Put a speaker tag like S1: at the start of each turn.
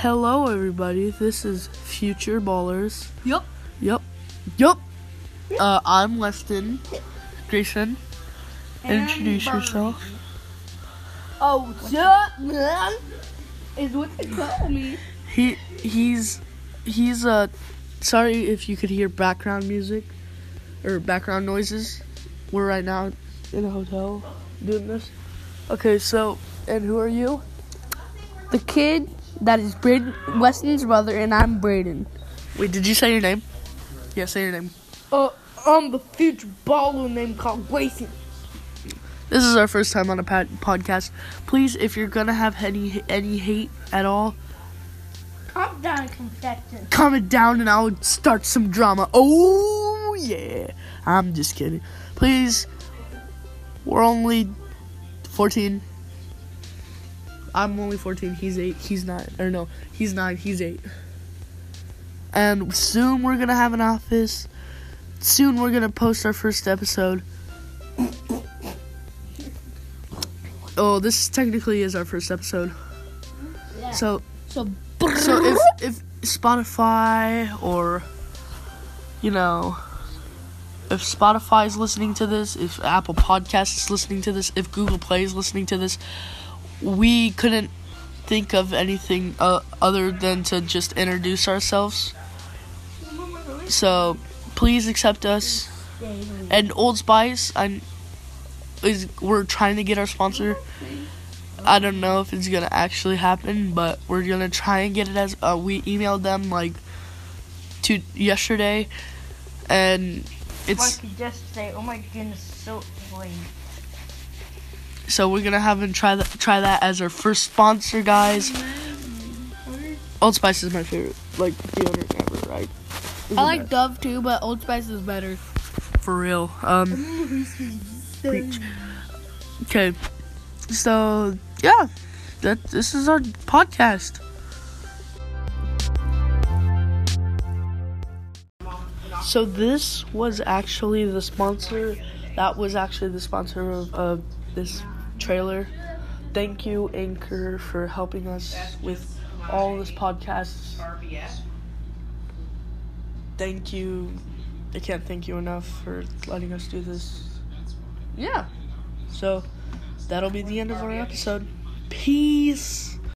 S1: Hello, everybody. This is Future Ballers.
S2: Yup.
S1: Yep. Yep. Uh, I'm Weston Grayson. Introduce yourself.
S2: Oh, shut man. Is what they call me.
S1: He he's he's uh sorry if you could hear background music or background noises. We're right now in a hotel doing this. Okay, so and who are you?
S2: The kid that is Braden Weston's brother, and I'm Braden.
S1: Wait, did you say your name? Yeah, say your name.
S2: Uh, I'm the future baller named called Grayson.
S1: This is our first time on a pad- podcast. Please, if you're gonna have any any hate at all,
S2: Calm down, confession.
S1: comment down and I'll start some drama. Oh yeah, I'm just kidding. Please, we're only 14. I'm only 14. He's eight. He's nine. Or no, he's nine. He's eight. And soon we're gonna have an office. Soon we're gonna post our first episode. Oh, this technically is our first episode.
S2: Yeah.
S1: So
S2: So,
S1: so if if Spotify or you know if Spotify is listening to this, if Apple Podcasts is listening to this, if Google Play is listening to this, we couldn't think of anything uh, other than to just introduce ourselves. So please accept us. And Old Spice, I'm is we're trying to get our sponsor. I don't know if it's gonna actually happen, but we're gonna try and get it as uh, we emailed them like to yesterday, and it's
S2: like say, Oh my goodness, so late.
S1: So we're gonna have them try that try that as our first sponsor, guys. Old Spice is my favorite like deodorant ever, right?
S2: I like Dove too, but Old Spice is better.
S1: for real. Um, preach. Okay, so yeah, that this is our podcast. So this was actually the sponsor. That was actually the sponsor of uh, this trailer. Thank you, Anchor, for helping us with all this podcasts. Thank you. I can't thank you enough for letting us do this. Yeah. So that'll be the end of our episode. Peace.